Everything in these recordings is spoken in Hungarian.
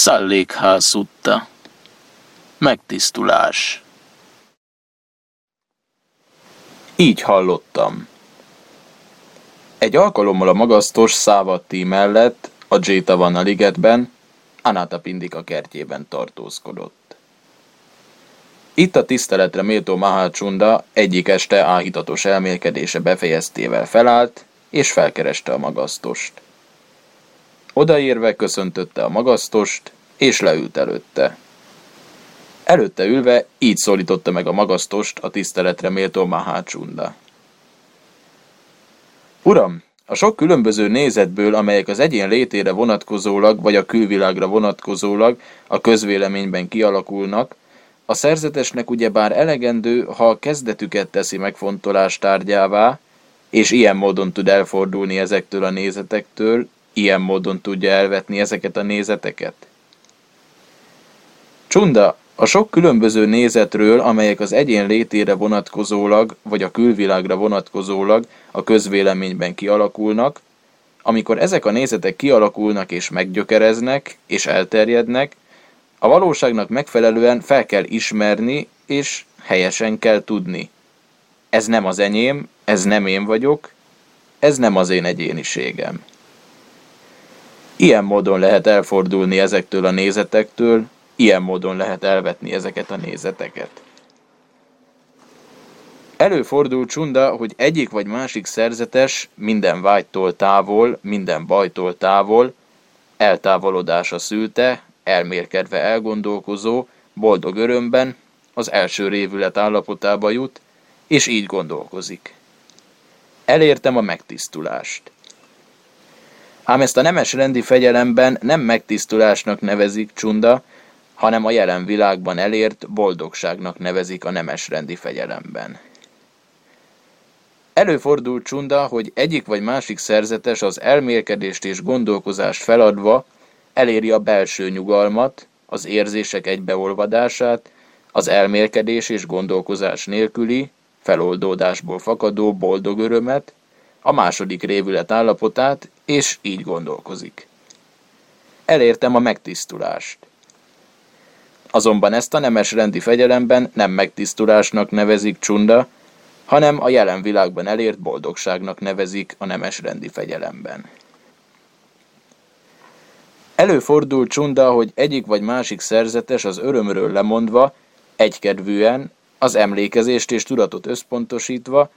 Szallékház utta. Megtisztulás. Így hallottam. Egy alkalommal a magasztos Szávatti mellett, a Jétavanna ligetben, Anata Pindika kertjében tartózkodott. Itt a tiszteletre méltó Mahácsunda egyik este áhítatos elmélkedése befejeztével felállt, és felkereste a magasztost. Odaérve köszöntötte a magasztost, és leült előtte. Előtte ülve így szólította meg a magasztost a tiszteletre méltó Mahácsunda. Uram, a sok különböző nézetből, amelyek az egyén létére vonatkozólag vagy a külvilágra vonatkozólag a közvéleményben kialakulnak, a szerzetesnek ugyebár elegendő, ha a kezdetüket teszi megfontolás tárgyává, és ilyen módon tud elfordulni ezektől a nézetektől, ilyen módon tudja elvetni ezeket a nézeteket. Csunda, a sok különböző nézetről, amelyek az egyén létére vonatkozólag, vagy a külvilágra vonatkozólag a közvéleményben kialakulnak, amikor ezek a nézetek kialakulnak és meggyökereznek és elterjednek, a valóságnak megfelelően fel kell ismerni és helyesen kell tudni. Ez nem az enyém, ez nem én vagyok, ez nem az én egyéniségem. Ilyen módon lehet elfordulni ezektől a nézetektől, Ilyen módon lehet elvetni ezeket a nézeteket. Előfordul csunda, hogy egyik vagy másik szerzetes minden vágytól távol, minden bajtól távol, eltávolodása szülte, elmérkedve elgondolkozó, boldog örömben az első révület állapotába jut, és így gondolkozik. Elértem a megtisztulást. Ám ezt a nemes rendi fegyelemben nem megtisztulásnak nevezik csunda, hanem a jelen világban elért boldogságnak nevezik a nemesrendi fegyelemben. Előfordul csunda, hogy egyik vagy másik szerzetes az elmélkedést és gondolkozást feladva eléri a belső nyugalmat, az érzések egybeolvadását, az elmélkedés és gondolkozás nélküli, feloldódásból fakadó boldog örömet, a második révület állapotát, és így gondolkozik. Elértem a megtisztulást. Azonban ezt a nemes rendi fegyelemben nem megtisztulásnak nevezik csunda, hanem a jelen világban elért boldogságnak nevezik a nemes rendi fegyelemben. Előfordul csunda, hogy egyik vagy másik szerzetes az örömről lemondva, egykedvűen, az emlékezést és tudatot összpontosítva,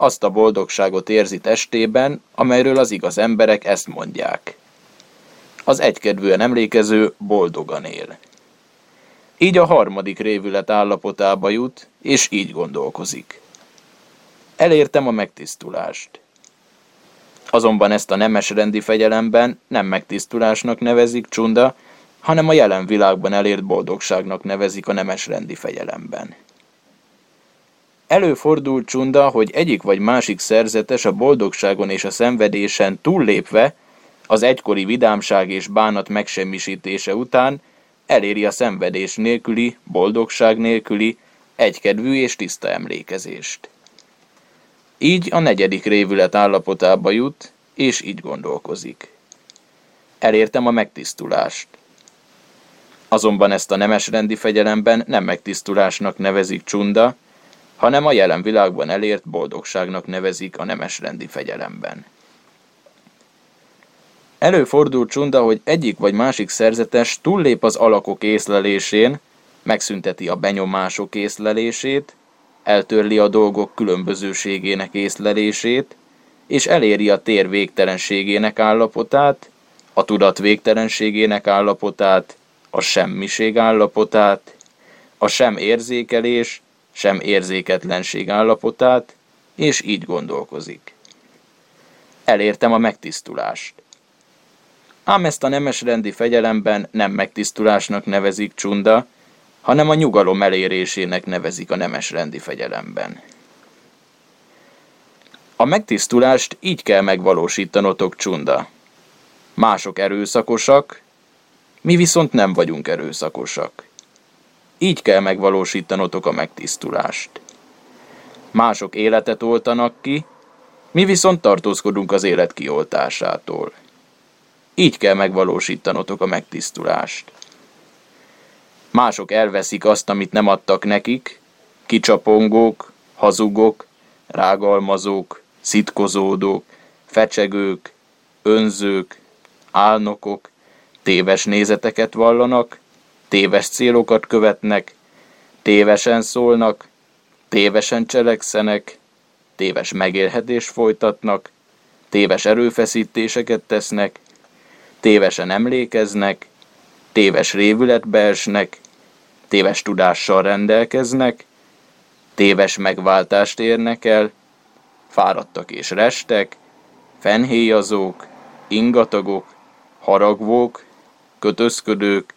azt a boldogságot érzi testében, amelyről az igaz emberek ezt mondják. Az egykedvűen emlékező boldogan él. Így a harmadik révület állapotába jut, és így gondolkozik. Elértem a megtisztulást. Azonban ezt a nemes rendi fegyelemben nem megtisztulásnak nevezik csunda, hanem a jelen világban elért boldogságnak nevezik a nemes rendi fegyelemben. Előfordul csunda, hogy egyik vagy másik szerzetes a boldogságon és a szenvedésen túllépve, az egykori vidámság és bánat megsemmisítése után eléri a szenvedés nélküli, boldogság nélküli, egykedvű és tiszta emlékezést. Így a negyedik révület állapotába jut, és így gondolkozik. Elértem a megtisztulást. Azonban ezt a nemesrendi fegyelemben nem megtisztulásnak nevezik csunda, hanem a jelen világban elért boldogságnak nevezik a nemesrendi fegyelemben. Előfordul csunda, hogy egyik vagy másik szerzetes túllép az alakok észlelésén, megszünteti a benyomások észlelését, eltörli a dolgok különbözőségének észlelését, és eléri a tér végtelenségének állapotát, a tudat végtelenségének állapotát, a semmiség állapotát, a sem érzékelés, sem érzéketlenség állapotát, és így gondolkozik. Elértem a megtisztulást. Ám ezt a nemesrendi fegyelemben nem megtisztulásnak nevezik csunda, hanem a nyugalom elérésének nevezik a nemesrendi fegyelemben. A megtisztulást így kell megvalósítanotok csunda. Mások erőszakosak, mi viszont nem vagyunk erőszakosak. Így kell megvalósítanotok a megtisztulást. Mások életet oltanak ki, mi viszont tartózkodunk az élet kioltásától. Így kell megvalósítanotok a megtisztulást. Mások elveszik azt, amit nem adtak nekik, kicsapongók, hazugok, rágalmazók, szitkozódók, fecsegők, önzők, álnokok, téves nézeteket vallanak, téves célokat követnek, tévesen szólnak, tévesen cselekszenek, téves megélhetést folytatnak, téves erőfeszítéseket tesznek, tévesen emlékeznek, téves révületbe esnek, téves tudással rendelkeznek, téves megváltást érnek el, fáradtak és restek, fenhéjazók, ingatagok, haragvók, kötözködők,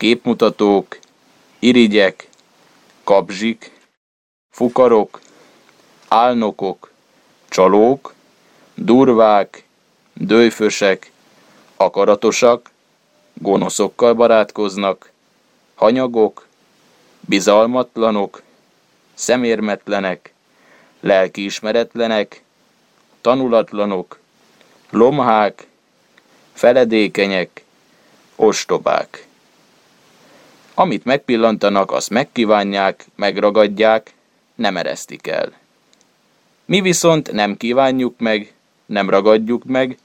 képmutatók, irigyek, kapzsik, fukarok, álnokok, csalók, durvák, dőfösek, akaratosak, gonoszokkal barátkoznak, hanyagok, bizalmatlanok, szemérmetlenek, lelkiismeretlenek, tanulatlanok, lomhák, feledékenyek, ostobák. Amit megpillantanak, azt megkívánják, megragadják, nem eresztik el. Mi viszont nem kívánjuk meg, nem ragadjuk meg,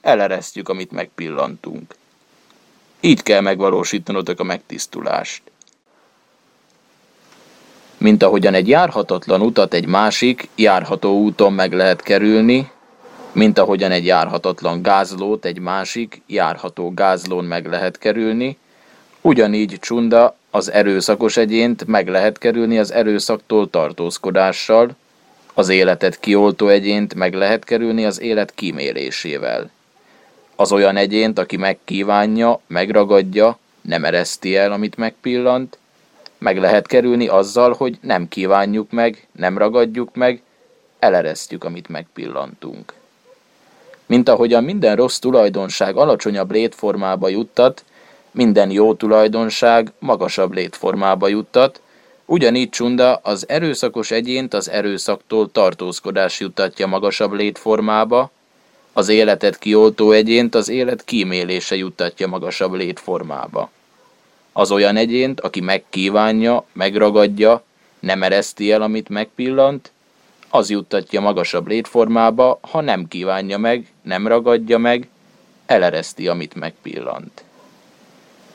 eleresztjük, amit megpillantunk. Így kell megvalósítanotok a megtisztulást. Mint ahogyan egy járhatatlan utat egy másik, járható úton meg lehet kerülni, mint ahogyan egy járhatatlan gázlót egy másik, járható gázlón meg lehet kerülni, ugyanígy csunda az erőszakos egyént meg lehet kerülni az erőszaktól tartózkodással, az életet kioltó egyént meg lehet kerülni az élet kímélésével. Az olyan egyént, aki megkívánja, megragadja, nem ereszti el, amit megpillant, meg lehet kerülni azzal, hogy nem kívánjuk meg, nem ragadjuk meg, eleresztjük, amit megpillantunk. Mint ahogyan minden rossz tulajdonság alacsonyabb létformába juttat, minden jó tulajdonság magasabb létformába juttat, ugyanígy csunda az erőszakos egyént az erőszaktól tartózkodás juttatja magasabb létformába, az életet kioltó egyént az élet kímélése juttatja magasabb létformába. Az olyan egyént, aki megkívánja, megragadja, nem ereszti el, amit megpillant, az juttatja magasabb létformába, ha nem kívánja meg, nem ragadja meg, elereszti, amit megpillant.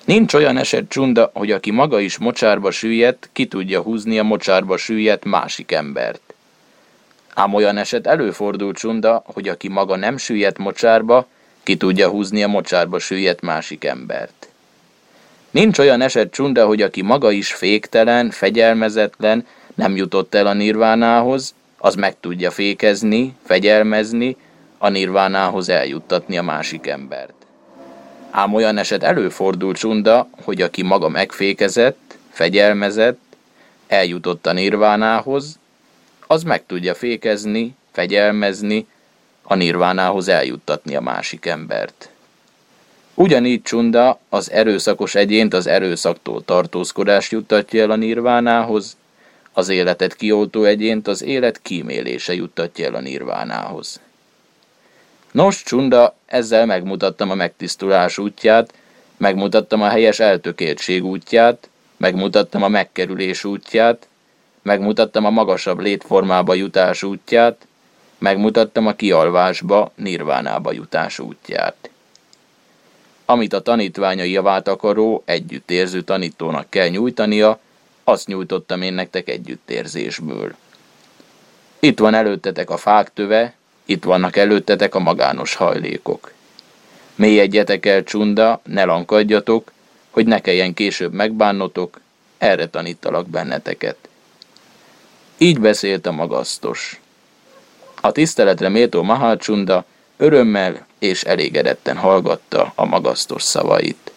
Nincs olyan eset csunda, hogy aki maga is mocsárba süllyedt, ki tudja húzni a mocsárba süllyedt másik embert. Ám olyan eset előfordul csunda, hogy aki maga nem süllyedt mocsárba, ki tudja húzni a mocsárba süllyedt másik embert. Nincs olyan eset csunda, hogy aki maga is féktelen, fegyelmezetlen, nem jutott el a nirvánához, az meg tudja fékezni, fegyelmezni, a nirvánához eljuttatni a másik embert. Ám olyan eset előfordul csunda, hogy aki maga megfékezett, fegyelmezett, eljutott a nirvánához, az meg tudja fékezni, fegyelmezni, a nirvánához eljuttatni a másik embert. Ugyanígy csunda az erőszakos egyént az erőszaktól tartózkodás juttatja el a nirvánához, az életet kioltó egyént az élet kímélése juttatja el a nirvánához. Nos, csunda, ezzel megmutattam a megtisztulás útját, megmutattam a helyes eltökéltség útját, megmutattam a megkerülés útját, megmutattam a magasabb létformába jutás útját, megmutattam a kialvásba, nirvánába jutás útját. Amit a tanítványai javát akaró, együttérző tanítónak kell nyújtania, azt nyújtottam én nektek együttérzésből. Itt van előttetek a fák töve, itt vannak előttetek a magános hajlékok. Mélyedjetek el csunda, ne lankadjatok, hogy ne kelljen később megbánnotok, erre tanítalak benneteket. Így beszélt a magasztos. A tiszteletre méltó Mahalcsunda örömmel és elégedetten hallgatta a magasztos szavait.